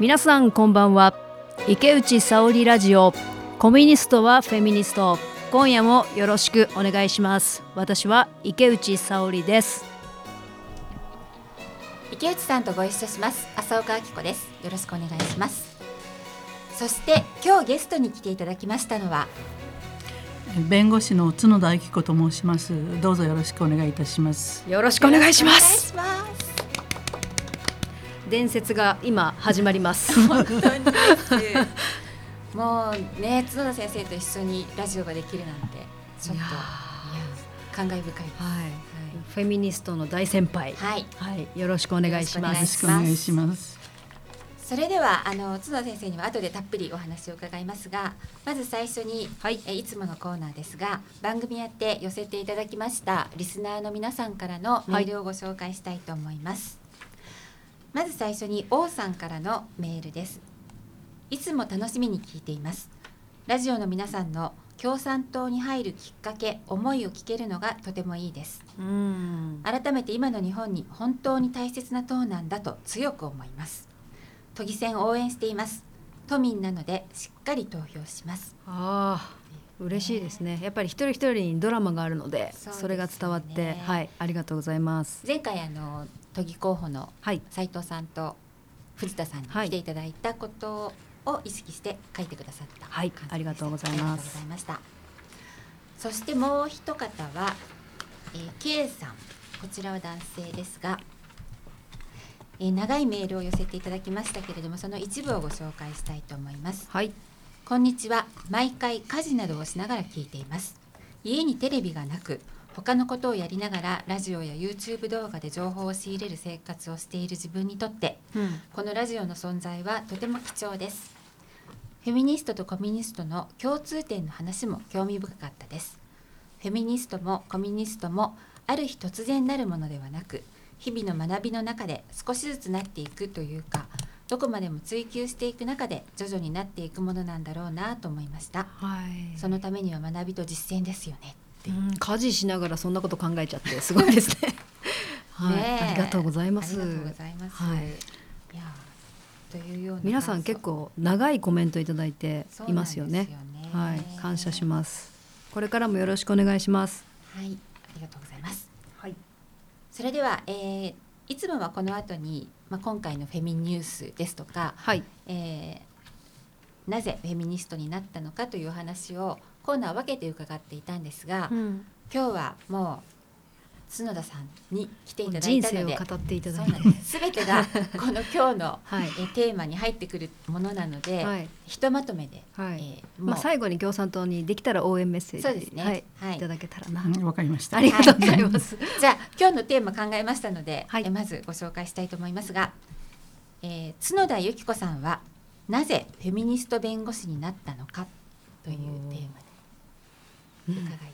皆さんこんばんは。池内沙織ラジオ。コミュニストはフェミニスト。今夜もよろしくお願いします。私は池内沙織です。池内さんとご一緒します。浅岡明子です。よろしくお願いします。そして今日ゲストに来ていただきましたのは弁護士の角田明子と申します。どうぞよろしくお願いいたします。よろしくお願いします。お願いします伝説が今始まります。もうね角田先生と一緒にラジオができるなんてちょっといや感慨深いです。はい、フェミニストの大先輩。はい、はい、よろしくお願いしまよろよろすしくお願いします。それではあの角田先生には後でたっぷりお話を伺いますがまず最初に、はい。えいつものコーナーですが番組やって寄せていただきましたリスナーの皆さんからのメールをご紹介したいと思います、まず最初に王さんからのメールです。いつも楽しみに聞いています。ラジオの皆さんの共産党に入るきっかけ思いを聞けるのがとてもいいです。うん。改めて今の日本に本当に大切な党なんだと強く思います。都議選応援しています。都民なのでしっかり投票します。ああ嬉しいですね。やっぱり一人一人にドラマがあるのでね。それが伝わってはいありがとうございます。前回あの都議候補のはい。斉藤さんと藤田さんにはい。来ていただいたことを意識して書いてくださったはい。ありがとうございます。ありがとうございました。そしてもう一方は、えー、K さん。こちらは男性ですが、えー長いメールを寄せていただきましたけれどもその一部をご紹介したいと思います。はい。こんにちは。毎回家事などをしながら聞いています。家にテレビがなく他のことをやりながらラジオや YouTube 動画で情報を仕入れる生活をしている自分にとってうん。このラジオの存在はとても貴重です。フェミニストとコミュニストの共通点の話も興味深かったです。フェミニストもコミュニストもある日突然なるものではなく日々の学びの中で少しずつなっていくというかどこまでも追求していく中で徐々になっていくものなんだろうなと思いました。はい。そのためには学びと実践ですよねっていう。うん家事しながらそんなこと考えちゃってすごいですね。はい、ありがとうございます。ありがとうございます。はい。いやというような皆さん結構長いコメントいただいていますよね。よね。はい。感謝します。これからもよろしくお願いします。はい、ありがとうございます。はい。それでは、えーいつもはこの後に、まあ、今回のフェミニュースですとか、はい。えーなぜフェミニストになったのかという話をコーナーを分けて伺っていたんですが、うん。今日はもう角田さんに来ていただい人生をたので語っていただいて。全てが この今日の、はい。えーテーマに入ってくるものなので、はい。ひとまとめで、はい。えーまあ最後に共産党にできたら応援メッセージそうですね。はい、はいい、ただけたらな、うんわかりました。ありがとうございます、じゃあ今日のテーマ考えましたので、はい。えまずご紹介したいと思いますが、えー角田由紀子さんはなぜフェミニスト弁護士になったのかというテーマで伺いたい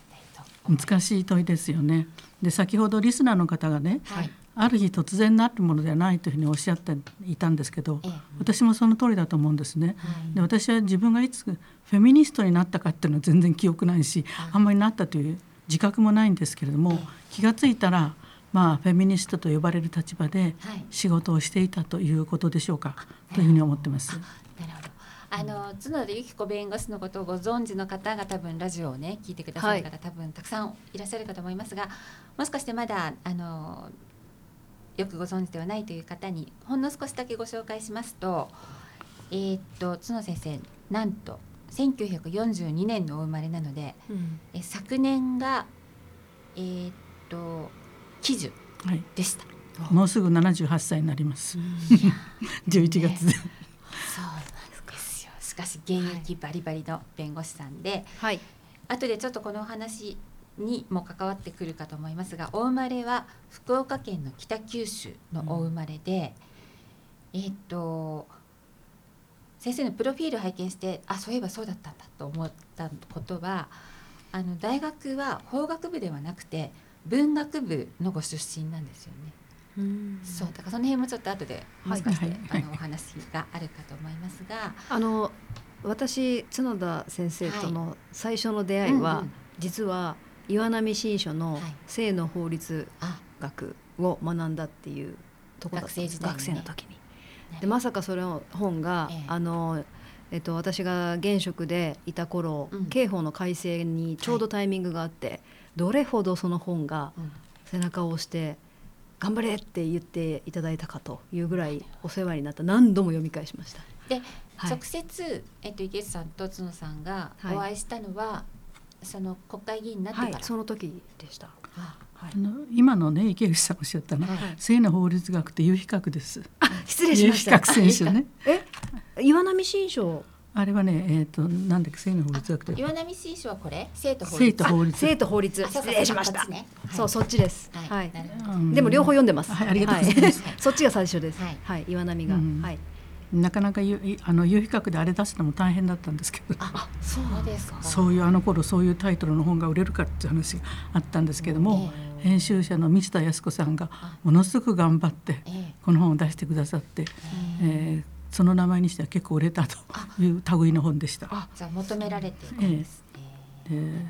と。難しい問いですよね。で先ほどリスナーの方がねはい、ある日突然なるものではないというふうにおっしゃっていたんですけどええ。私もその通りだと思うんですね。はい。で私は自分がいつフェミニストになったかっていうのは全然記憶ないしはい。あんまりなったという自覚もないんですけれどもええ気がついたらまあフェミニストと呼ばれる立場ではい。仕事をしていたということでしょうかというふうに思ってます。なるほど。あの角田由紀子弁護士のことをご存知の方が多分ラジオをね聞いてくださる方、多分たくさんいらっしゃるかと思いますがもしかしてまだあのよくご存知ではないという方にほんの少しだけご紹介しますとえーっと角先生なんと1942年のお生まれなのでうんえ昨年がえーっと喜寿はい、でした。もうすぐ78歳になります。いや11 月で。そうなんですよ。しかし現役バリバリの弁護士さんで、はい。後でちょっとこのお話にも関わってくるかと思いますがお生まれは福岡県の北九州のお生まれで、えーっと先生のプロフィール拝見してあそういえばそうだったんだと思ったことはあの大学は法学部ではなくて文学部のご出身なんですよね。うん。そうだからその辺もちょっと後でもしかして、はい。あのお話があるかと思いますが、あの私角田先生との最初の出会いは、うんうん。実は岩波新書のはい。性の法律あ学を学んだっていうところだったね学生の時に。でまさかその本が、ええ。あのえっと、私が現職でいた頃、うん。刑法の改正にちょうどタイミングがあって、どれほどその本がうん。背中を押して「頑張れ!」って言っていただいたかというぐらいお世話になった何度も読み返しました。で、はい直接、えっと、池内さんと角さんがはいお会いしたのは、その国会議員になってから、はい、その時でした。あは今のね池内さんおっしゃったの、はい性の法律学って有比較です。あ失礼し有ました比較。選手ね。え岩波新書あれはねえっ、となんだっけ性の法律学岩波新書はこれ？生徒法生律徒法律。生徒法律。失礼しました。そうそうそっちです。はい、でも両方読んでます。はいありがとうございます。はそっちが最初です。ははいい、岩波が、うん。はい。なかなかゆいあの有比較であれ出すのも大変だったんですけど。あそうですか。そういうあの頃そういうタイトルの本が売れるかっていう話があったんですけども、編集者の道田靖子さんがものすごく頑張ってええ。この本を出してくださって、えーその名前にしては結構売れたという類の本でした。あじゃあ求められているんですね、で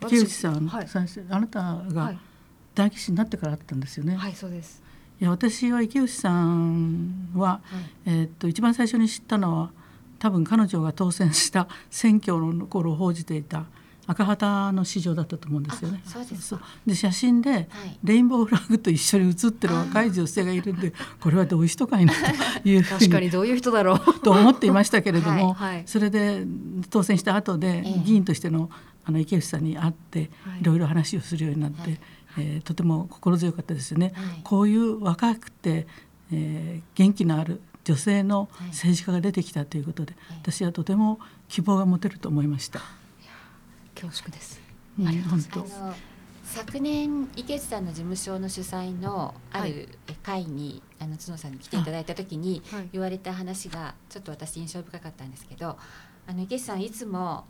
私池内さん、はい。あなたはがい、大棋士になってからあったんですよね。はい、そうです。いや私は池内さんは、はい。えーっと一番最初に知ったのは多分彼女が当選した選挙の頃を報じていた赤旗の市場だったと思うんですよね。あそうで写真ではい。レインボーフラッグと一緒に写ってる若い女性がいるんでこれはどういう人かいなというふうに 確かにどういう人だろう。と思っていましたけれども、はいはい。それで当選した後でええ。議員としてのあの池内さんに会ってはい。いろいろ話をするようになって、はい。えーとても心強かったですよね。はい。こういう若くて、えー元気のある女性のはい。政治家が出てきたということで、はい。私はとても希望が持てると思いました。恐縮です。うん。ありがとうござい本当。あの昨年池内さんの事務所の主催のあはる会に、あの角さんに来ていただいた時にはい。言われた話がちょっと私印象深かったんですけどあの池内さんいつも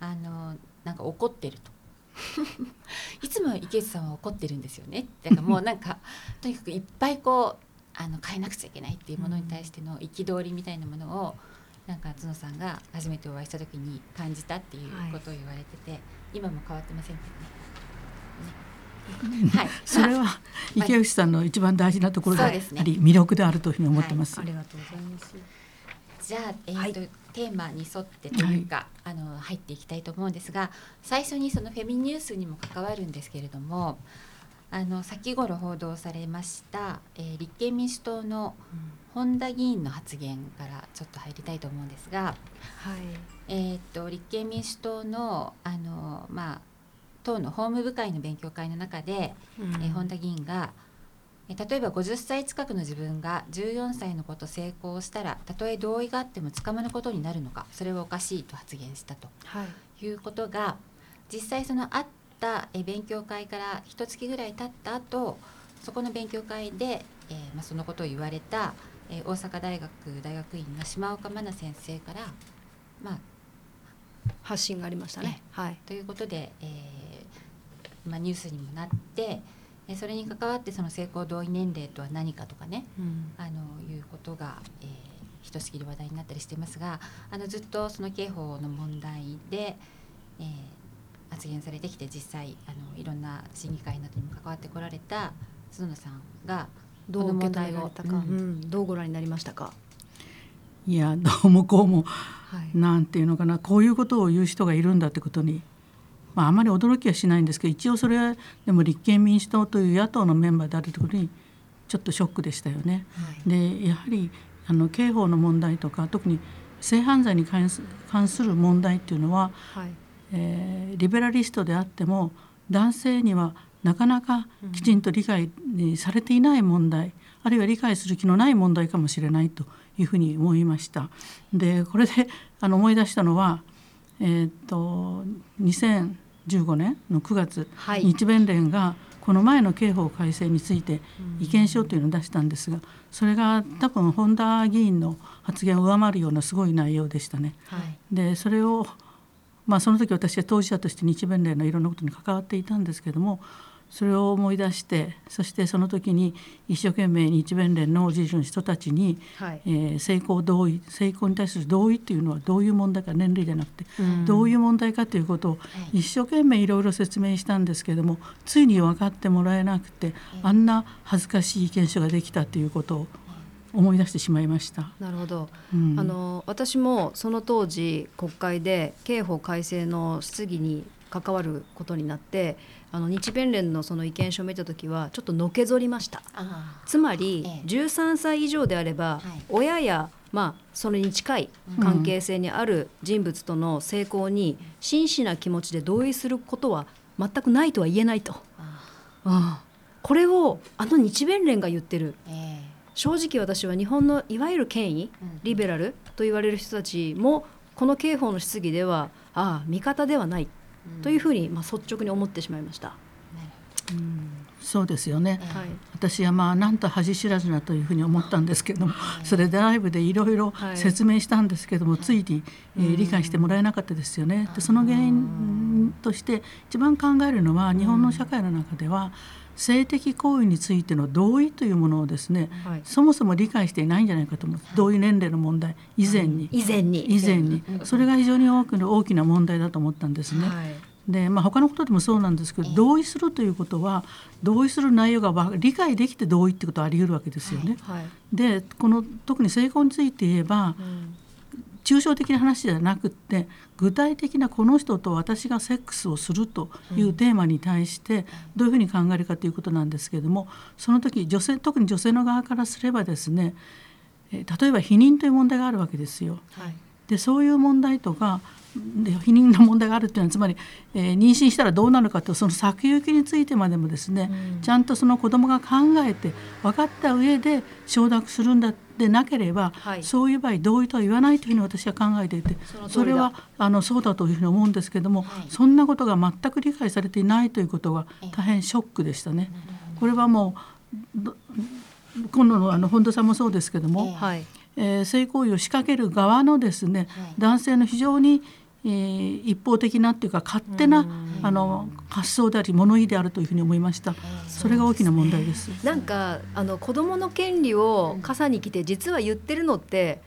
あのなんか怒ってると。いつも池内さんは怒ってるんですよね。だからもう なんかとにかくいっぱいこうあの変えなくちゃいけないっていうものに対しての憤りみたいなものをなんか角さんが初めてお会いした時に感じたっていうことを言われてて、今も変わってませんけどね。ね。はい、それは池内さんの一番大事なところであそうですね。り魅力であるというふうに思ってます。ありがとうございます。じゃあ、えーとはい。テーマに沿ってというか、あの入っていきたいと思うんですが最初にそのフェミニュースにも関わるんですけれどもあの先頃報道されました、えー立憲民主党の本田議員の発言からちょっと入りたいと思うんですが、はい。えー、と立憲民主党のあの、まあ、党の法務部会の勉強会の中で、えー本田議員がえー例えば50歳近くの自分が14歳の子と成功したらたとえ同意があっても捕まることになるのかそれはおかしいと発言したとはい。いうことが実際そのあったえー勉強会から一月ぐらい経った後そこの勉強会で、えーまあ、そのことを言われた、えー大阪大学大学院の島岡真奈先生から、まあ、発信がありましたね。はい。ということで、えーまあ、ニュースにもなってえーそれに関わってその性交同意年齢とは何かとかねうんあのいうことが、えーひとしきり話題になったりしていますがあのずっとその刑法の問題で、えー発言されてきて実際あのいろんな審議会などにも関わってこられた角野さんがどう受け止められたか、うんどうご覧になりましたか？いやどうもこうもはい。なんていうのかなこういうことを言う人がいるんだってことに、まあ、あまり驚きはしないんですけど一応それはでも立憲民主党という野党のメンバーであるとことにちょっとショックでしたよね。でやはりあの刑法の問題とか特に性犯罪に関す関する問題っていうのは、はい。えーリベラリストであっても男性にはなかなかきちんと理解にされていない問題、あるいは理解する気のない問題かもしれないというふうに思いました。でこれであの思い出したのは、えーっと2015年の9月、はい日弁連がこの前の刑法改正について意見書というのを出したんですがそれが多分本田議員の発言を上回るようなすごい内容でしたね。はい。でそれを、まあ、その時私は当事者として日弁連のいろんなことに関わっていたんですけどもそれを思い出してそしてその時に一生懸命日弁連の人たちに、はい。えー性交同意性交に対する同意っていうのはどういう問題か年齢じゃなくて、うん。どういう問題かということをはい。一生懸命いろいろ説明したんですけれどもついに分かってもらえなくてあんな恥ずかしい意見書ができたということを思い出してしまいました。なるほど、うん。あの私もその当時国会で刑法改正の質疑に関わることになってあの日弁連のその意見書を見た時はちょっとのけぞりました。あつまりええ。13歳以上であれば、はい。親やまあそれに近い関係性にある人物との成功に真摯な気持ちで同意することは全くないとは言えないと、あうんこれをあの日弁連が言ってる。ええ。正直私は日本のいわゆる権威うん。リベラルと言われる人たちもこの刑法の質疑ではああ味方ではないというふうに、まあ、率直に思ってしまいました。そうですよね。ええはい。私はまあなんと恥知らずなというふうに思ったんですけれども、それでライブでいろいろはい。説明したんですけれども、ついに、えーうん。理解してもらえなかったですよね。でその原因として一番考えるのは日本の社会の中では性的行為についての同意というものをですね、はい。そもそも理解していないんじゃないかと思う。同意年齢の問題。以前に、以前に。以前に。それが非常に多くの大きな問題だと思ったんですね。はい。でまあ、他のことでもそうなんですけどええ同意するということは同意する内容がわ理解できて同意ってことはあり得るわけですよね。はい。でこの特に成功について言えばうん抽象的な話じゃなくって具体的なこの人と私がセックスをするというテーマに対してどういうふうに考えるかということなんですけれどもその時女性特に女性の側からすればですねえー例えば避妊という問題があるわけですよ。はいでそういう問題とかで避妊の問題があるっていうのはつまり、えー妊娠したらどうなるかとその先行きについてまでもですね、うん。ちゃんとその子供が考えて分かった上で承諾するんだでなければ、はい。そういう場合同意とは言わないというふうに私は考えていてそれはあのそうだというふうに思うんですけども、はい。そんなことが全く理解されていないということが大変ショックでしたね。これはもうど今度のあの本田さんもそうですけども、ええ。はいえー性行為を仕掛ける側のですね、はい。男性の非常に、えー一方的なっていうか勝手なあの発想であり物言いであるというふうに思いました。それが大きな問題です。なんかあの子供の権利を傘に来て実は言ってるのって、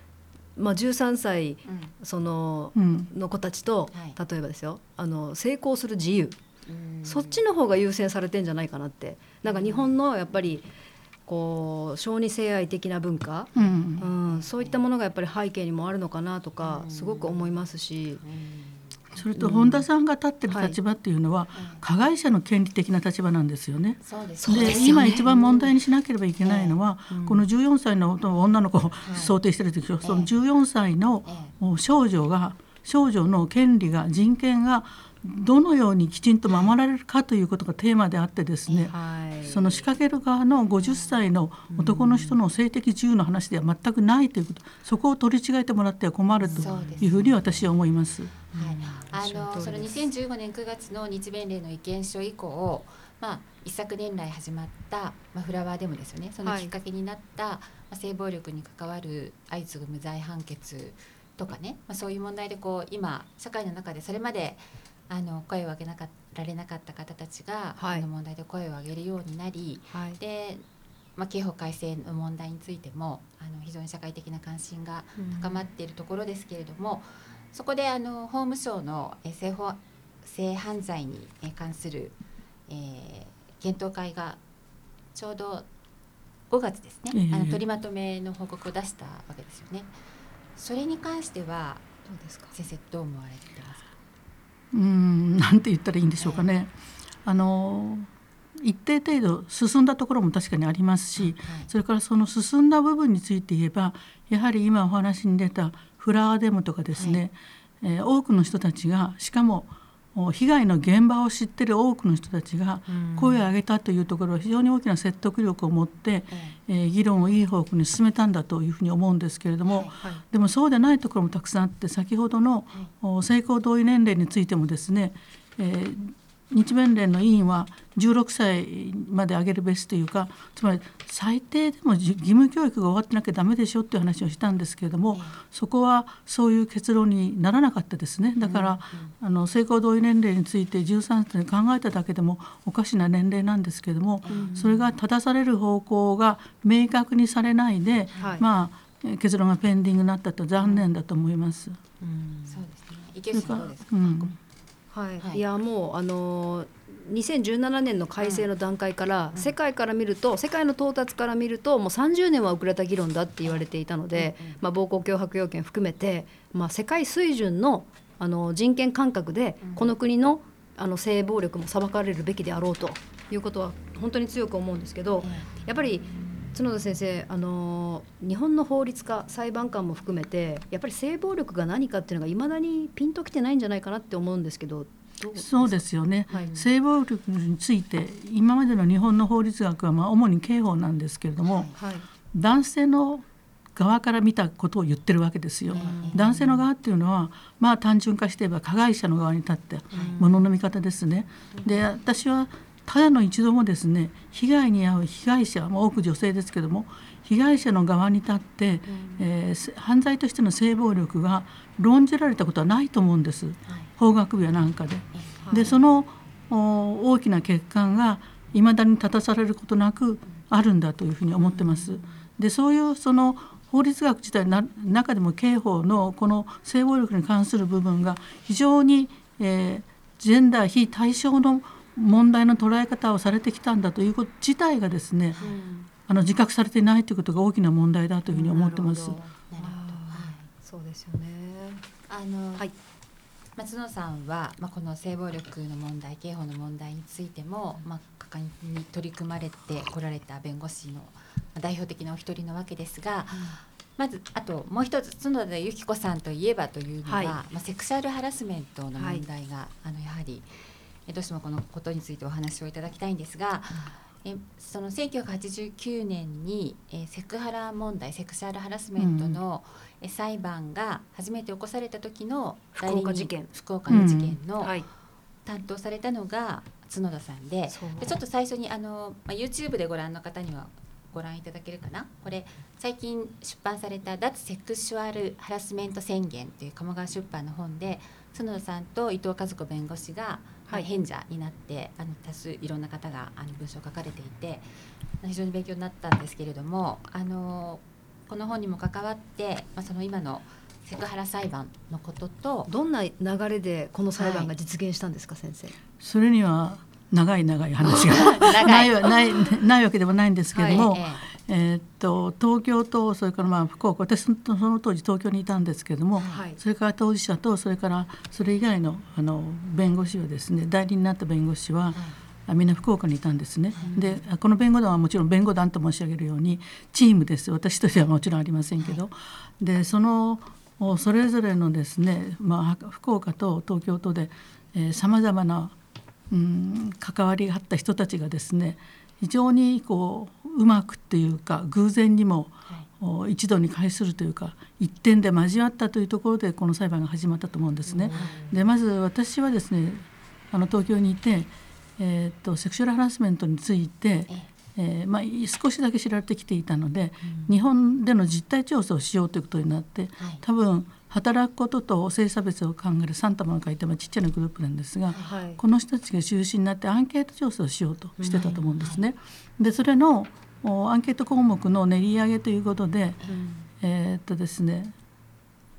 まあ、13歳うん。そのうん、の子たちと、はい。例えばですよあの成功する自由、うん。そっちの方が優先されてんじゃないかなって。なんか日本のやっぱりこう小児性愛的な文化、うん。うん、そういったものがやっぱり背景にもあるのかなとかうん。すごく思いますし、それと本田さんが立ってる立場っていうのは、加害者の権利的な立場なんですよね。で今一番問題にしなければいけないのは、うん。この14歳の女の子を想定してるでしょ、その14歳の少女が少女の権利が人権がどのようにきちんと守られるかということがテーマであってですね、はい、その仕掛ける側の50歳の男の人の性的自由の話では全くないということそこを取り違えてもらっては困るというふうに私は思います。はい、あのその通りです。2015年9月の日弁連の意見書以降、まあ、一昨年来始まった、まあ、フラワーデモですよねそのはい。きっかけになった、まあ、性暴力に関わる相次ぐ無罪判決とかね、まあ、そういう問題でこう今社会の中でそれまであの声を上げなかっられなかった方たちが、はい。この問題で声を上げるようになりはい。で、まあ、刑法改正の問題についてもあの非常に社会的な関心が高まっているところですけれども、そこであの法務省のえー性法性犯罪にえー関する、えー検討会がちょうど5月ですね、ええ。あの取りまとめの報告を出したわけですよね。それに関してはどうですか？先生どう思われてますか？うーんなんて言ったらいいんでしょうかね。あの一定程度進んだところも確かにありますし、はいそれからその進んだ部分について言えばやはり今お話に出たフラワーデモとかですね、えー多くの人たちがしかもお被害の現場を知ってる多くの人たちがうん。声を上げたというところは非常に大きな説得力を持って、ええー議論をいい方向に進めたんだというふうに思うんですけれども、はいはい。でもそうでないところもたくさんあって先ほどのお性交同意年齢についてもですね、えー日弁連の委員は16歳まで上げるべしというかつまり最低でもじ義務教育が終わってなきゃダメでしょっていう話をしたんですけれども、そこはそういう結論にならなかったですねだから、あの性交同意年齢について13歳に考えただけでもおかしな年齢なんですけれども、それが正される方向が明確にされないで、はいまあえー結論がペンディングになったと残念だと思います。うんそうですね。池内さんどうですか？うんはい、はい。いやもうあの2017年の改正の段階から、世界から見ると世界の到達から見るともう30年は遅れた議論だって言われていたので、まあ、暴行脅迫要件含めて、まあ、世界水準のあの人権感覚でこの国のあの性暴力も裁かれるべきであろうということは本当に強く思うんですけどやっぱり角田先生あの日本の法律家裁判官も含めてやっぱり性暴力が何かっていうのがいまだにピンときてないんじゃないかなって思うんですけどそうですよね、はい。性暴力について今までの日本の法律学はまあ主に刑法なんですけれども、はい。男性の側から見たことを言ってるわけですよ。男性の側っていうのはまあ単純化して言えば加害者の側に立ってものの見方ですね。で私はただの一度もですね被害に遭う被害者も多く女性ですけども被害者の側に立って、えーせ犯罪としての性暴力が論じられたことはないと思うんです、法学部やなんかで。でそのお大きな欠陥がいまだに立たされることなくあるんだというふうに思ってます。でそういうその法律学自体の中でも刑法のこの性暴力に関する部分が非常に、えージェンダー非対称の問題の捉え方をされてきたんだということ自体がですね、あの自覚されていないということが大きな問題だというふうに思ってます。なるほど。はい。そうですよね。あの、はい。松野さんは、まあ、この性暴力の問題刑法の問題についても、まあ、果敢に取り組まれてこられた弁護士のまあ代表的なお一人なわけですが、まずあともう一つ角田由紀子さんといえばというのは、はい。まあ、セクシャルハラスメントの問題が、あのやはりえどうしてもこのことについてお話をいただきたいんですが、えその1989年に、えセクハラ問題セクシャルハラスメントの、え裁判が初めて起こされた時の福岡事件。福岡の事件のはい。担当されたのが角田さんででちょっと最初にあの、まあ、YouTube でご覧の方にはご覧いただけるかな？これ最近出版された「脱セクシュアルハラスメント宣言」という鴨川出版の本で角田さんと伊藤和子弁護士が、変者になってあの多数いろんな方があの文章を書かれていて非常に勉強になったんですけれどもあのこの本にも関わって、まあ、その今のセクハラ裁判のこととどんな流れでこの裁判が実現したんですか、先生？それには長い長い話が 長ないないないわけではないんですけれども、はいええーっと東京とそれからまあ福岡。私とその当時東京にいたんですけれども、はい。それから当事者とそれからそれ以外のあの弁護士はですね代理になった弁護士は、あみんな福岡にいたんですね。でこの弁護団はもちろん弁護団と申し上げるようにチームです。私としてはもちろんありませんけど、でそのおそれぞれのですね、まあ、福岡と東京とでさまざまなうん関わりがあった人たちがですね非常にこううまくっていうか偶然にも、お一度に会するというか一点で交わったというところでこの裁判が始まったと思うんですね。でまず私はですねあの東京にいて、えーっとセクシュアルハラスメントについて、えーまあ、少しだけ知られてきていたので、日本での実態調査をしようということになって、はい。多分働くことと性差別を考える3玉が書いてまあちっちゃなグループなんですが、はい。この人たちが中心になってアンケート調査をしようとしてたと思うんですね。でそれのおアンケート項目の練り上げということで、えーっとですね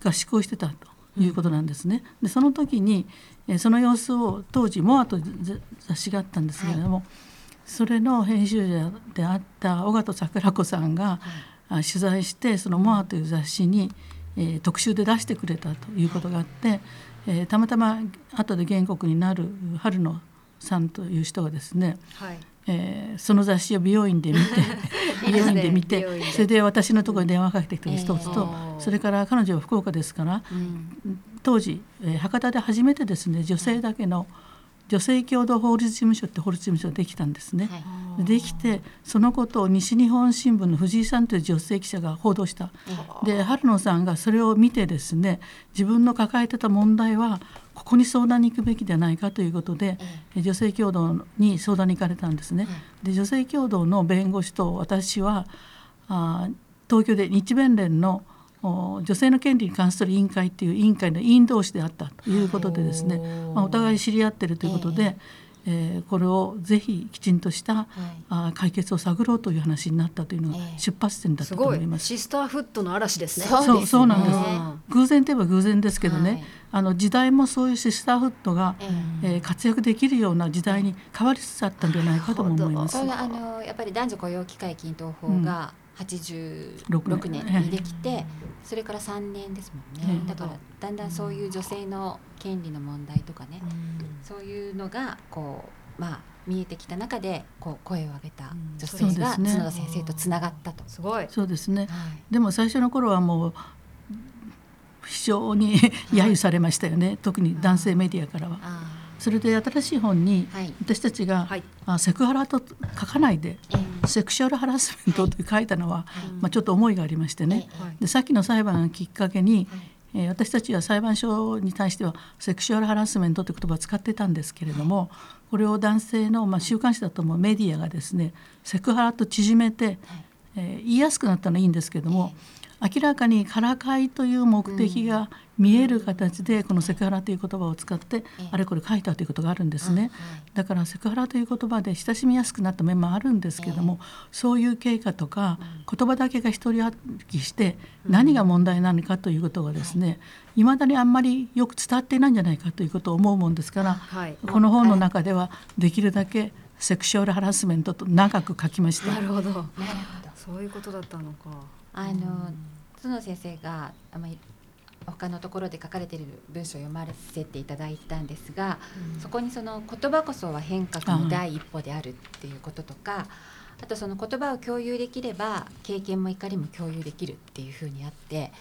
合宿をしてたということなんですね。でその時に、えーその様子を当時「モア」という雑誌があったんですけれども、それの編集者であった尾形桜子さんが、あ取材してその「モア」という雑誌に、えー特集で出してくれたということがあって、えーたまたま後で原告になる春野さんという人がですね、はい。えーその雑誌を美容院で見て 美容院で見てそれで私のところに電話かけてきた一つと、えーそれから彼女は福岡ですからうん。当時、えー博多で初めてですね女性だけの女性共同法律事務所って法律事務所ができたんですね。はいできてそのことを西日本新聞の藤井さんという女性記者が報道した。で春野さんがそれを見てですね自分の抱えてた問題はここに相談に行くべきではないかということで、女性共同に相談に行かれたんですね。で女性共同の弁護士と私はあー東京で日弁連のお女性の権利に関する委員会っていう委員会の委員同士であったということでですね、まあ、お互い知り合ってるということで、えー、これをぜひきちんとした、はい、あ解決を探ろうという話になったというのが出発点だったと思います。シスターフットの嵐ですね。そう、そうなんです。偶然といえば偶然ですけどね、はい、あの時代もそういうシスターフットが、えー、えー、活躍できるような時代に変わりつつあったんじゃないかと思います。あのやっぱり男女雇用機会均等法が、86年。にできて、それから3年ですもんね、だからだんだんそういう女性の権利の問題とかね、そういうのがこうまあ見えてきた中でこう声を上げた女性が角田先生とつながったと。すごい。そうですね、でも最初の頃はもう非常に揶揄されましたよね、特に男性メディアからは。それで新しい本に私たちが、はい、あセクハラと書かないで、セクシュアルハラスメントと書いたのは、まあ、ちょっと思いがありましてね、でさっきの裁判をきっかけに、えー、私たちは裁判所に対してはセクシュアルハラスメントという言葉を使ってたんですけれどもこれを男性の、まあ、週刊誌だと思うメディアがですねセクハラと縮めて、えー、言いやすくなったのはいいんですけれども、明らかにからかいという目的が見える形でこのセクハラという言葉を使ってあれこれ書いたということがあるんですね。だからセクハラという言葉で親しみやすくなった面もあるんですけどもそういう経過とか言葉だけが一人歩きして何が問題なのかということがですねい。まだにあんまりよく伝わっていないんじゃないかということを思うもんですからこの本の中ではできるだけセクシュアルハラスメントと長く書きました。なるほど。そういうことだったのか。あの角先生があまり他のところで書かれている文章を読ませていただいたんですが、うん、そこにその言葉こそは変革の第一歩であるっていうこととかあとその言葉を共有できれば経験も怒りも共有できるっていうふうにあって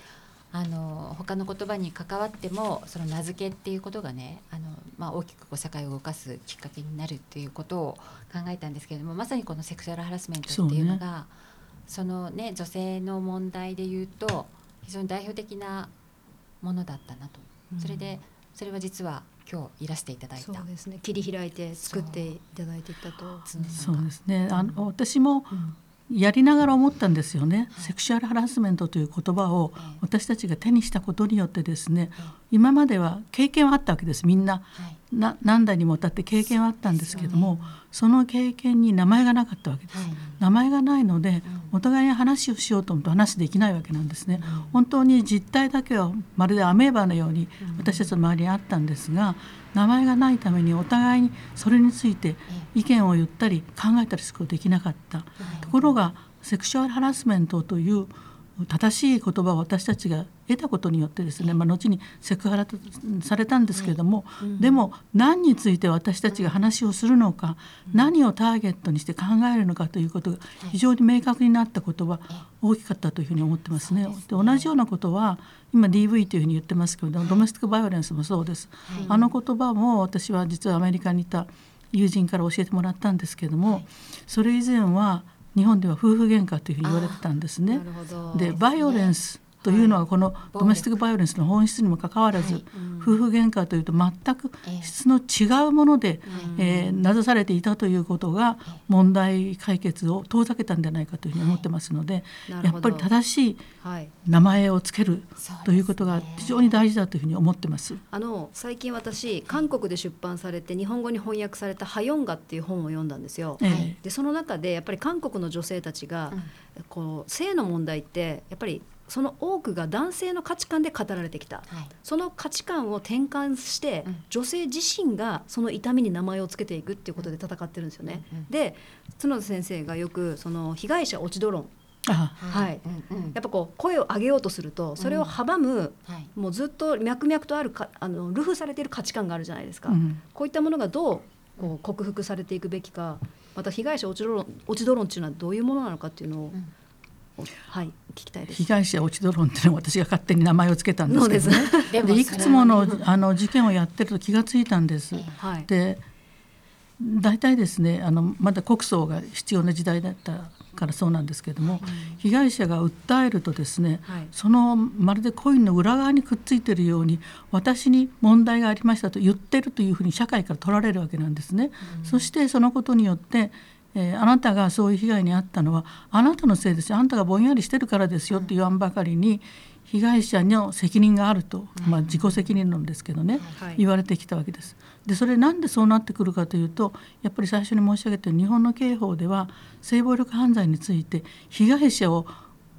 あの他の言葉に関わってもその名付けっていうことがねあの、まあ、大きくこう社会を動かすきっかけになるっていうことを考えたんですけれどもまさにこのセクシュアルハラスメントっていうのが。そのね女性の問題で言うと非常に代表的なものだったなと、うん、それでそれは実は今日いらしていただいた。そうですね。切り開いて作っていただいていたと。そうですね。あの私もやりながら思ったんですよね、セクシュアルハラスメントという言葉を私たちが手にしたことによってですね、今までは経験はあったわけです。みんな、な何代にもわたって経験はあったんですけども、その経験に名前がなかったわけです、はい、名前がないので、お互いに話をしようと思うと話できないわけなんですね、うん、本当に実態だけはまるでアメーバのように私たちの周りにあったんですが名前がないためにお互いにそれについて意見を言ったり考えたりすることができなかった、ところがセクシュアルハラスメントという正しい言葉を私たちが得たことによってですね、まあ、後にセクハラとされたんですけれども、うん、でも何について私たちが話をするのか、うん、何をターゲットにして考えるのかということが非常に明確になったことは大きかったというふうに思ってますね。で同じようなことは今 DV というふうに言ってますけどドメスティックバイオレンスもそうです。あの言葉も私は実はアメリカにいた友人から教えてもらったんですけれども、それ以前は日本では夫婦喧嘩というふうに言われてたんですね。でバイオレンスというのはこのドメスティックバイ。オレンスの本質にもかかわらず、夫婦喧嘩というと全く質の違うもので、えー、名指されていたということが問題解決を遠ざけたんじゃないかというふうに思ってますので、やっぱり正しい名前をつけるということが非常に大事だというふうに思ってます。あの最近私韓国で出版されて日本語に翻訳された「ハヨンガ」っていう本を読んだんですよ。でその中でやっぱり韓国の女性たちが、こう性の問題ってやっぱりその多くが男性の価値観で語られてきた、はい、その価値観を転換して、うん、女性自身がその痛みに名前を付けていくっていうことで戦ってるんですよね。うんうん、で角田先生がよくその被害者落ち度論はい、うんうん、やっぱこう声を上げようとするとそれを阻む、うんはい、もうずっと脈々とあるかあのルフされている価値観があるじゃないですか、うん、こういったものがどうこう克服されていくべきかまた被害者落ち度論落ち度論っていうのはどういうものなのかっていうのを、はい、聞きたいです。被害者落ちドロンっていうのは私が勝手に名前をつけたんですけどね。で いくつものあの事件をやってると気がついたんです。はい、で大体ですねあのまだ国葬が必要な時代だったからそうなんですけども、被害者が訴えるとですね、はい、そのまるでコインの裏側にくっついてるように私に問題がありましたと言ってるというふうに社会から取られるわけなんですね。うん、そしてそのことによってえー、あなたがそういう被害に遭ったのはあなたのせいですよあなたがぼんやりしてるからですよって言わんばかりに被害者の責任があると、まあ、自己責任論ですけどね、はい言われてきたわけです。でそれなんでそうなってくるかというとやっぱり最初に申し上げたように日本の刑法では性暴力犯罪について被害者を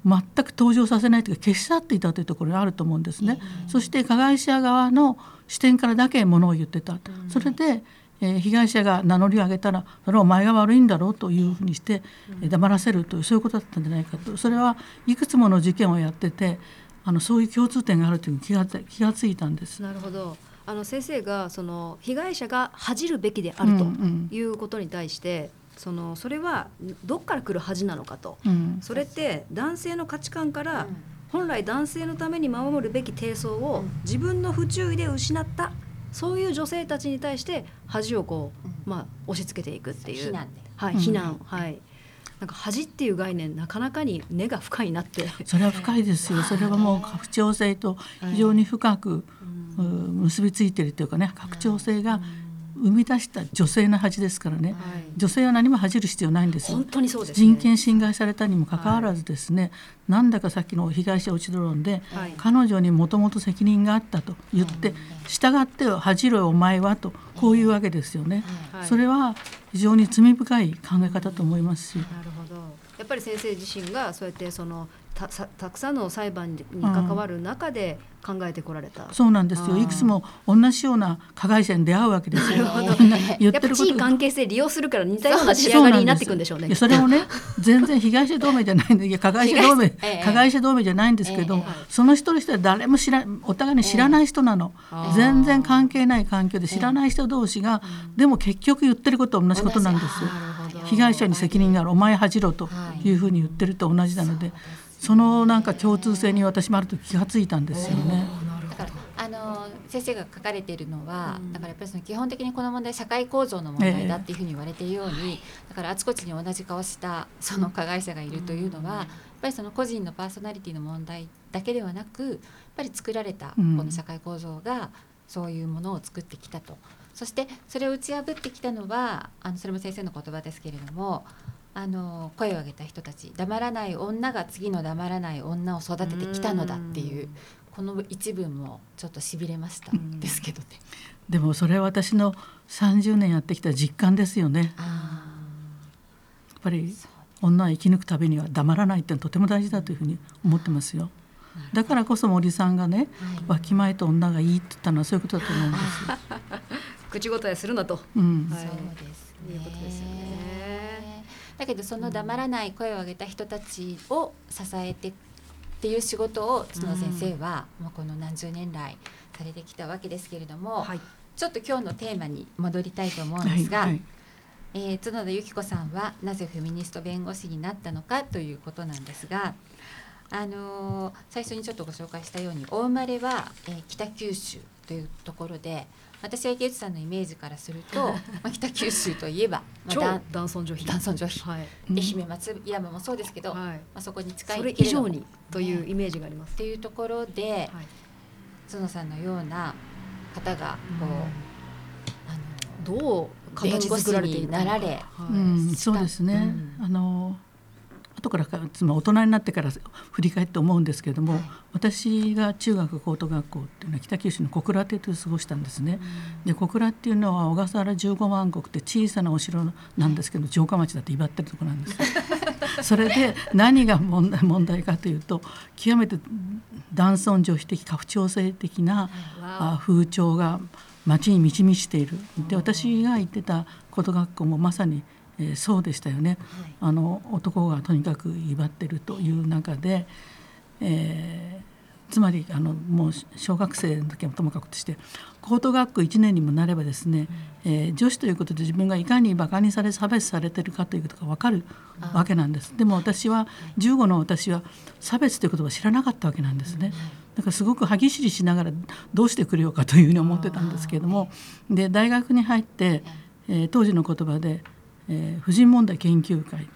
全く登場させないというか消し去っていたというところがあると思うんですね。そして加害者側の視点からだけものを言ってた。それでえー被害者が名乗りを上げたらそれはお前が悪いんだろうというふうにして、えー黙らせるというそういうことだったんじゃないかと。それはいくつもの事件をやっててあのそういう共通点があるという気がつ気がついたんです。なるほど。あの先生がその被害者が恥じるべきであるとうんいうことに対して、そのそれはどっから来る恥なのかと、うん。それって男性の価値観からうん。本来男性のために守るべき低層を自分の不注意で失ったそういう女性たちに対して恥をこう、うん。まあ、押し付けていくっていう。はい、うん。非難、はい。なんか恥っていう概念なかなかに根が深いなって、それは深いですよ。それはもう拡張性と非常に深く、う結びついているというかね拡張性が生み出した女性の恥ですからね、はい。女性は何も恥じる必要ないんですよ。本。当にそうです、ね、人権侵害されたにもかかわらずですね、なんだかさっきの被害者落ち度論で、はい。彼女にもともと責任があったと言って、従ってよ恥じろよお前はとこういうわけですよね、はい。それは非常に罪深い考え方と思いますし、なるほど。やっぱり先生自身がそうやってそのたさたくさんの裁判に関わる中で考えてこられた、そうなんですよ。いくつも同じような加害者に出会うわけですよ。言っやってぱること。関係性利用するから似たような仕上がりになっていくんでしょうね。それをね全然被害者同盟じゃないんでいや 加害者同盟、ええ。加害者同盟じゃないんですけど、ええその一人一人は誰も知らお互いに知らない人なの、ええ。全然関係ない環境で知らない人同士が、でも結局言ってることは同じことなんですよ。被害者に責任があるお前恥じろとい。うふうに言ってると同じなので、そのなんか共通性に私もあると気がついたんですよね。だからあの先生が書かれているのは、だからやっぱりその基本的にこの問題社会構造の問題だっていうふうに言われているように、だからあちこちに同じ顔したその加害者がいるというのは、やっぱりその個人のパーソナリティの問題だけではなくやっぱり作られたこうんの社会構造がそういうものを作ってきたと。そしてそれを打ち破ってきたのはあのそれも先生の言葉ですけれどもあの声を上げた人たち黙らない女が次の黙らない女を育ててきたのだっていううんこの一文もちょっとしびれましたうんですけどね。でもそれは私の30年やってきた実感ですよね。あやっぱり女は生き抜くためには黙らないってのはとても大事だというふうに思ってますよ。だからこそ森さんがね、はいわきまえと女がいいって言ったのはそういうことだと思うんです。口答えするなとうんはいそうですね。いうことですよねだけどその黙らない声を上げた人たちを支えてっていう仕事を角田先生はもうこの何十年来されてきたわけですけれども、はい。ちょっと今日のテーマに戻りたいと思うんですが、はいはい。えー角田由紀子さんはなぜフェミニスト弁護士になったのかということなんですが、あのー最初にちょっとご紹介したようにお生まれは、えー北九州というところで私は池内さんのイメージからすると、まあ、北九州といえば、まあ、超だん男尊女卑。男尊女卑。はい、うん愛媛松山もそうですけど、まはい、あ、そこに近いそれ以上にというイメージがあります。っ、ていうところではい。角さんのような方がこう、あのどう形作られていなられはい。うん、そうですね。うん。あの後からかつまり大人になってから振り返って思うんですけれども、はい私が中学高等学校っていうのは北九州の小倉邸で過ごしたんですね。で小倉っていうのは小笠原15万石って小さなお城なんですけど城下町だって威張ってるところなんです。それで何が問題問題かというと極めて男尊女卑的家父長制的なあ風潮が町に満ち満ちているで私が行ってた高等学校もまさに、えーそうでしたよね。あの男がとにかく威張ってるという中で、えーつまりあのもう小学生の時はともかくとして高等学校1年にもなればですね、えー女子ということで自分がいかにバカにされ差別されてるかということが分かるわけなんです。でも私は15の私は差別という言葉を知らなかったわけなんですね。だからすごく歯ぎしりしながらどうしてくれようかというふうに思ってたんですけれどもで大学に入って、えー当時の言葉で、えー婦人問題研究会。はい。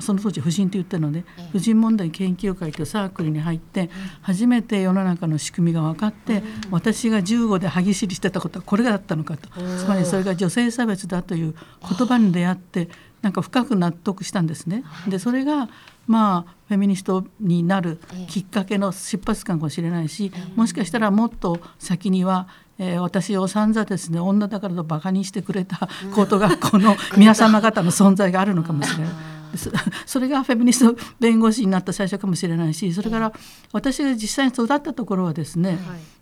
その当時婦人と言ったので、ええ。婦人問題研究会というサークルに入って初めて世の中の仕組みが分かって、私が15で歯ぎしりしてたことはこれがだったのかと。つまりそれが女性差別だという言葉に出会ってなんか深く納得したんですね。でそれがまあフェミニストになるきっかけの出発感かもしれないし、もしかしたらもっと先にはえー私を散々ですね女だからとバカにしてくれた高等学校の 皆様方の存在があるのかもしれない。そ それがフェミニスト弁護士になった最初かもしれないしそれから私が実際に育ったところはですね、はい。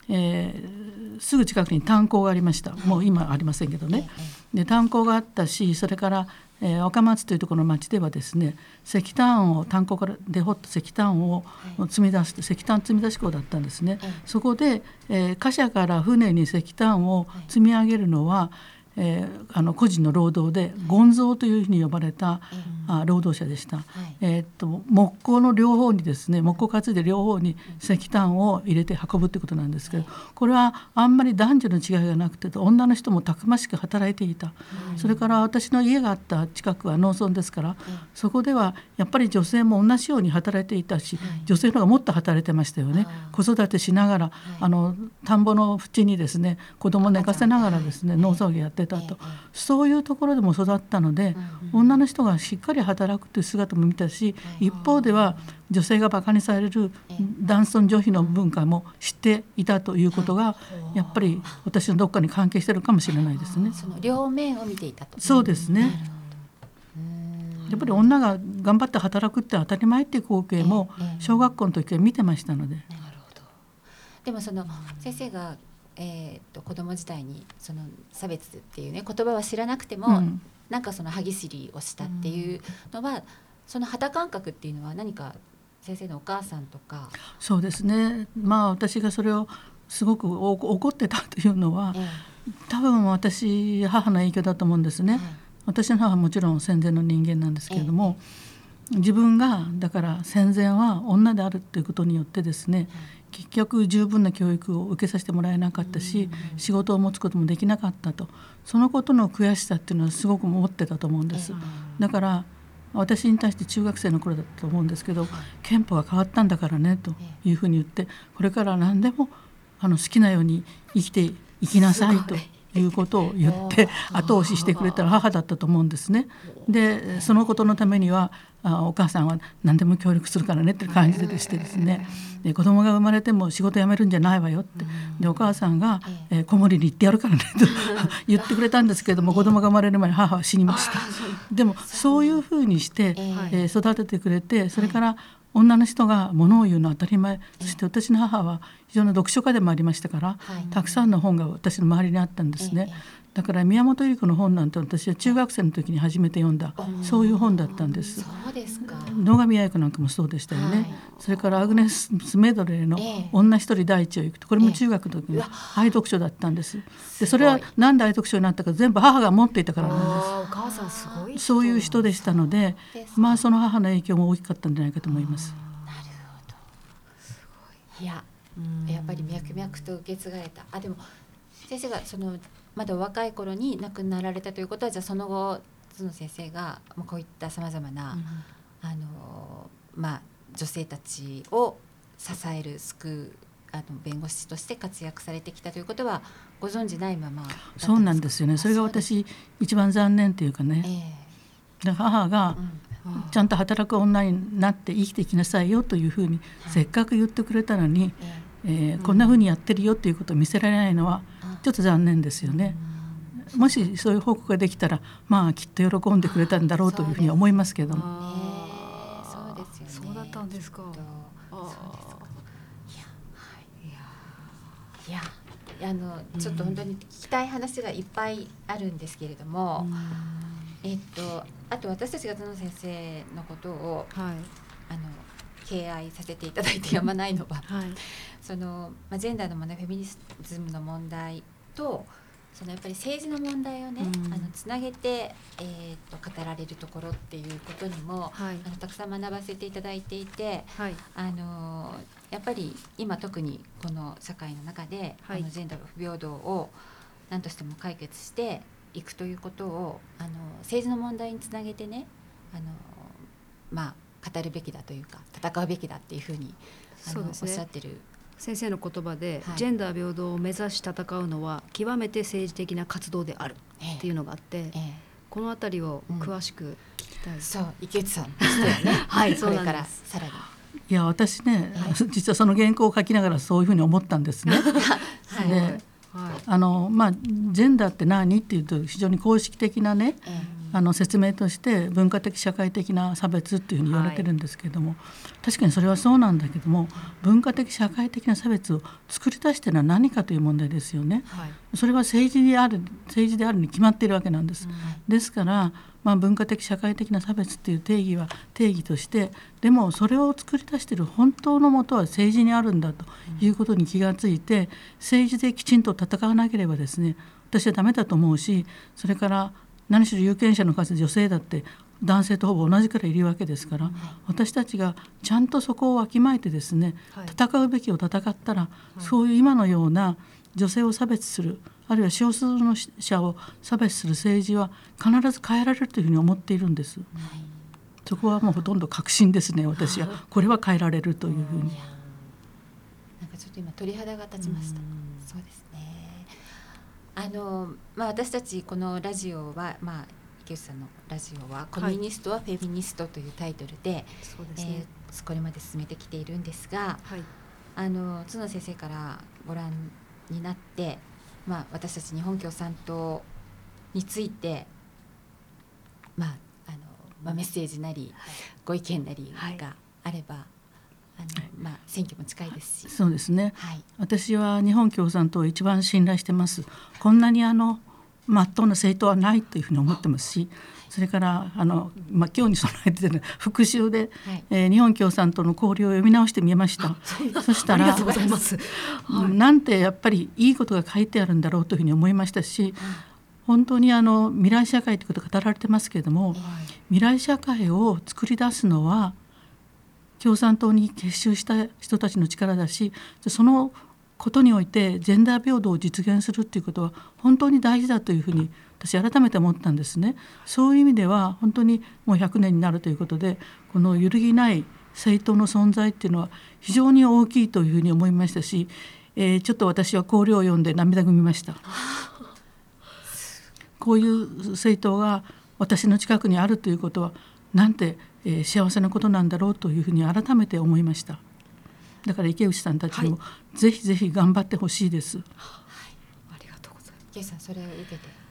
えーすぐ近くに炭鉱がありました。もう今ありませんけどね。で炭鉱があったしそれから、えー若松というところの町ではですね石炭を炭鉱からで掘った石炭を積み出す石炭積み出し港だったんですね。ええ。そこで、えー貨車から船に石炭を積み上げるのは、えーあの個人の労働で権蔵というふうに呼ばれた、あ労働者でした。えーっと木工の両方にですね木工担いで両方に石炭を入れて運ぶってことなんですけどこれはあんまり男女の違いがなくて女の人もたくましく働いていた、それから私の家があった近くは農村ですから、そこではやっぱり女性も同じように働いていたし、女性の方がもっと働いてましたよね、子育てしながら、あの田んぼの縁にですね子供寝かせながらですね農作業やってたと、そういうところでも育ったので、女の人がしっかり働くという姿も見たし、一方では女性がバカにされる男尊女卑の文化も知っていたということがやっぱり私のどっかに関係してるかもしれないですね。その両面を見ていたと。そうですね。やっぱり女が頑張って働くって当たり前っていう光景も小学校の時から見てましたので。なるほど。でもその先生がえー、と子供時代にその差別っていうね言葉は知らなくても、うん。なんかその歯ぎしりをしたっていうのは、その肌感覚っていうのは何か先生のお母さんとか、そうですね。まあ私がそれをすごくお怒ってたというのはえ多分私母の影響だと思うんですね。はい。私の母はもちろん戦前の人間なんですけれども、自分がだから戦前は女であるということによってですね、結局十分な教育を受けさせてもらえなかったし、仕事を持つこともできなかったと。そのことの悔しさっていうのはすごく持ってたと思うんです。だから私に対して中学生の頃だったと思うんですけど憲法が変わったんだからねというふうに言ってこれから何でもあの好きなように生きていきなさいとい。うことを言って 後押ししてくれたら母だったと思うんですね。でそのことのためにはあお母さんは何でも協力するからねって感じでしてですねで子供が生まれても仕事辞めるんじゃないわよって。でお母さんが、えー子守に行ってやるからねと 言ってくれたんですけれども子供が生まれる前に母は死にました。でもそういうふうにして、ええ。ー育ててくれてそれから女の人が物を言うのは当たり前。そして私の母は非常に読書家でもありましたから、はい。たくさんの本が私の周りにあったんですね。だから宮本由里子の本なんて私は中学生の時に初めて読んだそういう本だったんです。そうですか。野上愛子なんかもそうでしたよね、はいそれからアグネス・メドレーのええ「女一人大地を行く」とこれも中学の時の愛読書だったんです。でそれは何で愛読書になったか全部母が持っていたからなんです。お母さんすごい人そういう人でしたのでまあその母の影響も大きかったんじゃないかと思います。なるほど。いや、やっぱり脈々と受け継がれた。あ、でも先生がそのまだお若い頃に亡くなられたということはじゃあその後角先生がこういったさまざまな、あのまあ女性たちを支える救うあの弁護士として活躍されてきたということはご存知ないままそうなんですよね。それが私一番残念というかね。えで母がちゃんと働く女になって生きていきなさいよというふうにせっかく言ってくれたのに、ええ。ーこんなふうにやってるよということを見せられないのはちょっと残念ですよね。もしそういう報告ができたらまあきっと喜んでくれたんだろうというふうに思いますけれども。そうですよね。そうだったんですか。きっとあー。そうですか。いやはい。いやいや。あのちょっと本当に聞きたい話がいっぱいあるんですけれども、えっとあと私たちが角先生のことをはい。あの敬愛させていただいてやまないのははい。その、まあ、ジェンダーの問題フェミニズムの問題とそのやっぱり政治の問題をね、うん。あのつなげて、えー、と語られるところっていうことにも、はい。あのたくさん学ばせていただいていて、はい。あのやっぱり今特にこの社会の中で、はい。あのジェンダー不平等を何としても解決していくということをあの政治の問題につなげてねあのまあ語るべきだというか戦うべきだっていうふうにあの、ね、おっしゃってる先生の言葉で、はい、ジェンダー平等を目指し戦うのは極めて政治的な活動であるっていうのがあって、ええ、この辺りを詳しく聞きたい、うん、そう池内さんでしたよね。はいそれからさらに。いや私ね、はい、実はその原稿を書きながらそういうふうに思ったんですね。はい、であのまあ、ジェンダーって何っていうと非常に公式的なね、あの説明として文化的社会的な差別っていうふうに言われてるんですけども、はい、確かにそれはそうなんだけども文化的社会的な差別を作り出してるのは何かという問題ですよね。はい、それは政治である政治であるに決まっているわけなんです。ですからまあ、文化的社会的な差別っていう定義は定義としてでもそれを作り出している本当のもとは政治にあるんだということに気がついて政治できちんと戦わなければですね私はダメだと思うしそれから何しろ有権者の数女性だって男性とほぼ同じくらいいるわけですから、私たちがちゃんとそこをわきまえてですね、戦うべきを戦ったら、そういう今のような女性を差別するあるいは少数の者を差別する政治は必ず変えられるというふうに思っているんです。はい、そこはもうほとんど確信ですね私はこれは変えられるというふうに。なんかちょっと今鳥肌が立ちました。そうですね。あのまあ私たちこのラジオはまあ池内さんのラジオは「コミュニストはフェミニスト」というタイトルで、はいえー、これまで進めてきているんですが、はい、あの角先生からご覧になってまあ、私たち日本共産党について、まああのまあ、メッセージなり、はい、ご意見なりがあれば、はい、あのまあ、選挙も近いですし。そうですね、はい、私は日本共産党を一番信頼してます。こんなにあのまっとうな政党はないというふうに思ってますしそれからあの、まあ、今日に備えて、ね、復習で、はい、えー、日本共産党の交流を読み直してみました。そしたらなんてやっぱりいいことが書いてあるんだろうというふうに思いましたし、本当にあの未来社会ということが語られてますけれども、はい、未来社会を作り出すのは共産党に結集した人たちの力だしそのことにおいてジェンダー平等を実現するっていうことは本当に大事だというふうに私改めて思ったんですね。そういう意味では本当にもう100年になるということでこの揺るぎない政党の存在っていうのは非常に大きいというふうに思いましたし、えー、ちょっと私は考慮を読んで涙ぐみました。こういう政党が私の近くにあるということはなんて、えー、幸せなことなんだろうというふうに改めて思いました。だから池内さんたちにも、はい、ぜひぜひ頑張ってほしいです。はい、ありがとうございます。池さんそれを受けて。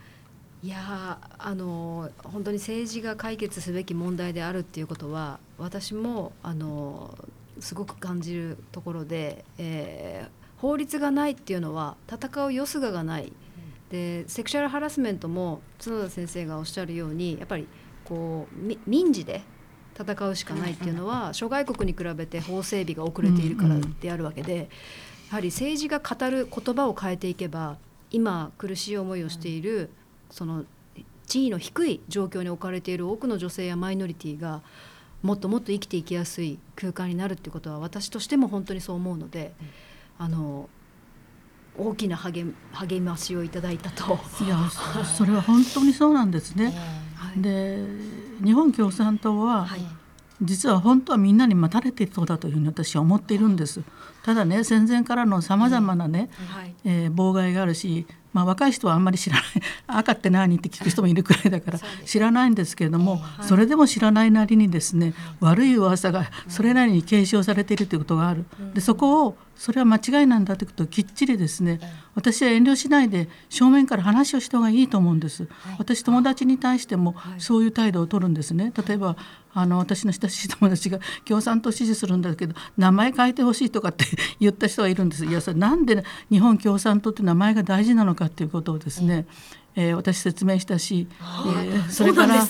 いやあの本当に政治が解決すべき問題であるっていうことは私もあのすごく感じるところで、えー、法律がないっていうのは戦うよすががない、でセクシャルハラスメントも角田先生がおっしゃるようにやっぱりこう民事で戦うしかないっていうのは諸外国に比べて法整備が遅れているからであるわけでやはり政治が語る言葉を変えていけば今苦しい思いをしているその地位の低い状況に置かれている多くの女性やマイノリティがもっともっと生きていきやすい空間になるっていうことは私としても本当にそう思うので、あの大きな励励ましをいただいたと。いやそれは本当にそうなんですね。で日本共産党は、はい、実は本当はみんなに待たれてそうだというふうに私は思っているんです。ただね戦前からのさまざまなね、はい、えー、妨害があるしまあ、若い人はあんまり知らない 赤って何って聞く人もいるくらいだから知らないんですけれども、それでも知らないなりにですね、悪い噂がそれなりに継承されているということがある。でそこをそれは間違いなんだということをきっちりですね私は遠慮しないで正面から話をした方がいいと思うんです。私友達に対してもそういう態度を取るんですね。例えばあの私の親しい友達が共産党支持するんだけど名前変えてほしいとかって 言った人がいるんです。いやそれなんで日本共産党って名前が大事なのかっていうことをですね、えー、私説明したし、えー、それから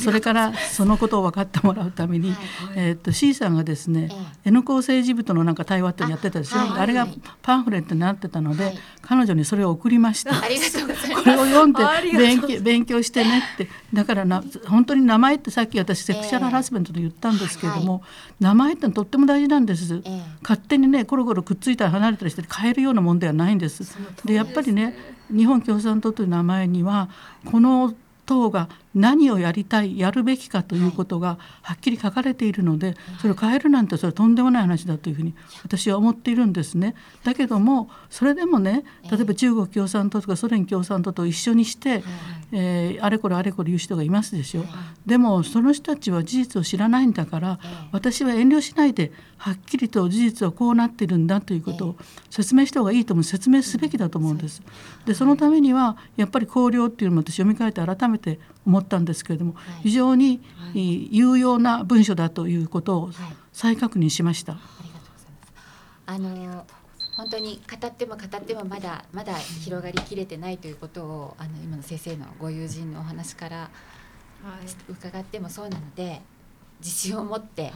それからそのことを分かってもらうために、はい、えー、っと C さんがですね、え N 校政治部とのなんか対話ってやってたでしょ、あ,、れがパンフレットになってたので、はい、彼女にそれを送りました。ありがとうれを読んで勉強勉強してねって。だからな本当に名前ってさっき私セクシャルハラスメントで言ったんですけれども、名前ってとっても大事なんです、勝手にねコロコロくっついたり離れたりして変えるようなもんではないんです。でやっぱりね日本共産党という名前にはこの党が何をやりたいやるべきかということがはっきり書かれているのでそれを変えるなんてそれはとんでもない話だというふうに私は思っているんですね。だけどもそれでもね例えば中国共産党とかソ連共産党と一緒にして、えーあれこれあれこれ言う人がいますでしょ。でもその人たちは事実を知らないんだから私は遠慮しないではっきりと事実はこうなってるんだということを説明した方がいいと思う。説明すべきだと思うんです。でそのためにはやっぱり綱領っていうのも私読み替えて改めて思ったんですけれども非常に有用な文書だということを再確認しました。ありがとうございます。あの本当に語っても語ってもまだまだ広がりきれてないということをあの今の先生のご友人のお話から伺ってもそうなので自信を持って、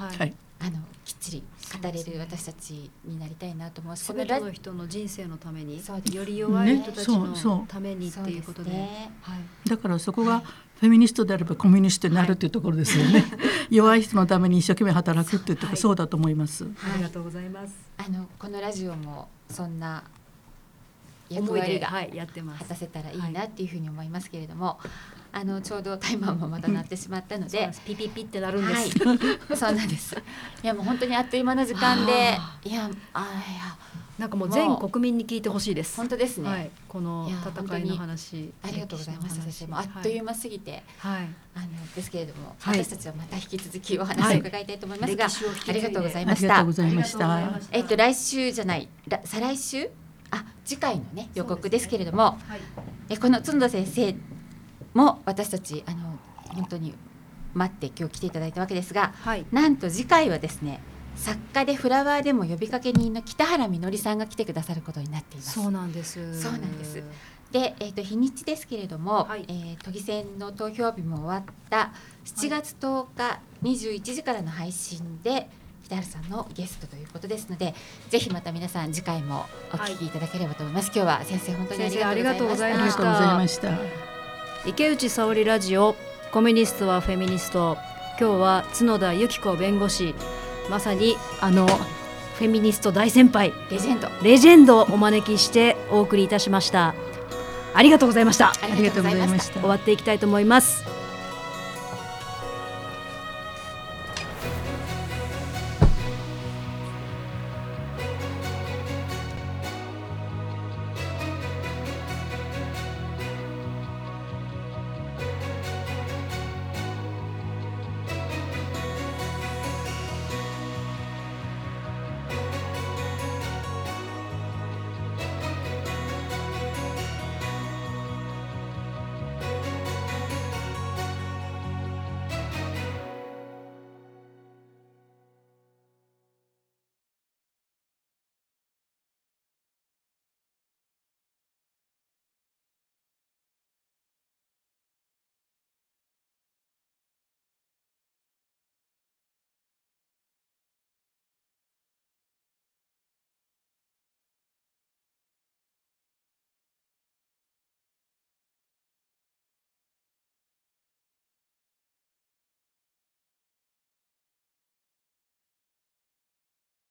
あのきっちり語れる私たちになりたいなと思う。し、すべての人の人生のためにより弱い人たちのためにっていうことで。だからそこがフェミニストであればコミュニストになるというところですよね。弱い人のために一生懸命働くっていうところ、はい。そうだと思います。ありがとうございます。あのこのラジオもそんな役割がではいやってます。果たせたらいいなっていうふうに思いますけれども、あのちょうどタイマーもまた鳴ってしまったので。ピピピってなるんではい。す、、そうなんです。いやもう本当にあっという間の時間で。あ、いやあいや。なんかもう全国民に聞いてほしいです。本当ですね。はい。この戦いの話ありがとうございました先生も。あっという間すぎて、はい。あのですけれども、はい。私たちはまた引き続きお話を伺いたいと思いますが、ありがとうございました。ありがとうご。ざいました。えっと来週じゃない、ら再来週、あ次回のね予告ですけれども、はい。えこの角田先生も私たちあの本当に待って今日来ていただいたわけですが、はい。なんと次回はですね作家でフラワーでも呼びかけ人の北原みのりさんが来てくださることになっています。そうなんです。そうなんです。で、えー、と日にちですけれども、はい。えー都議選の投票日も終わった7月10日21時からの配信で北原さんのゲストということですのでぜひまた皆さん次回もお聞きいただければと思います、今日は先生本当にありがとうございました。先生ありがとうございました池内沙織ラジオ。コミュニストはフェミニスト。今日は角田由紀子弁護士。まさにあのフェミニスト大先輩。レジェンド。レジェンドをお招きしてお送りいたしました。ありがとうございました。ありがとうございました。ありがとうございました終わっていきたいと思います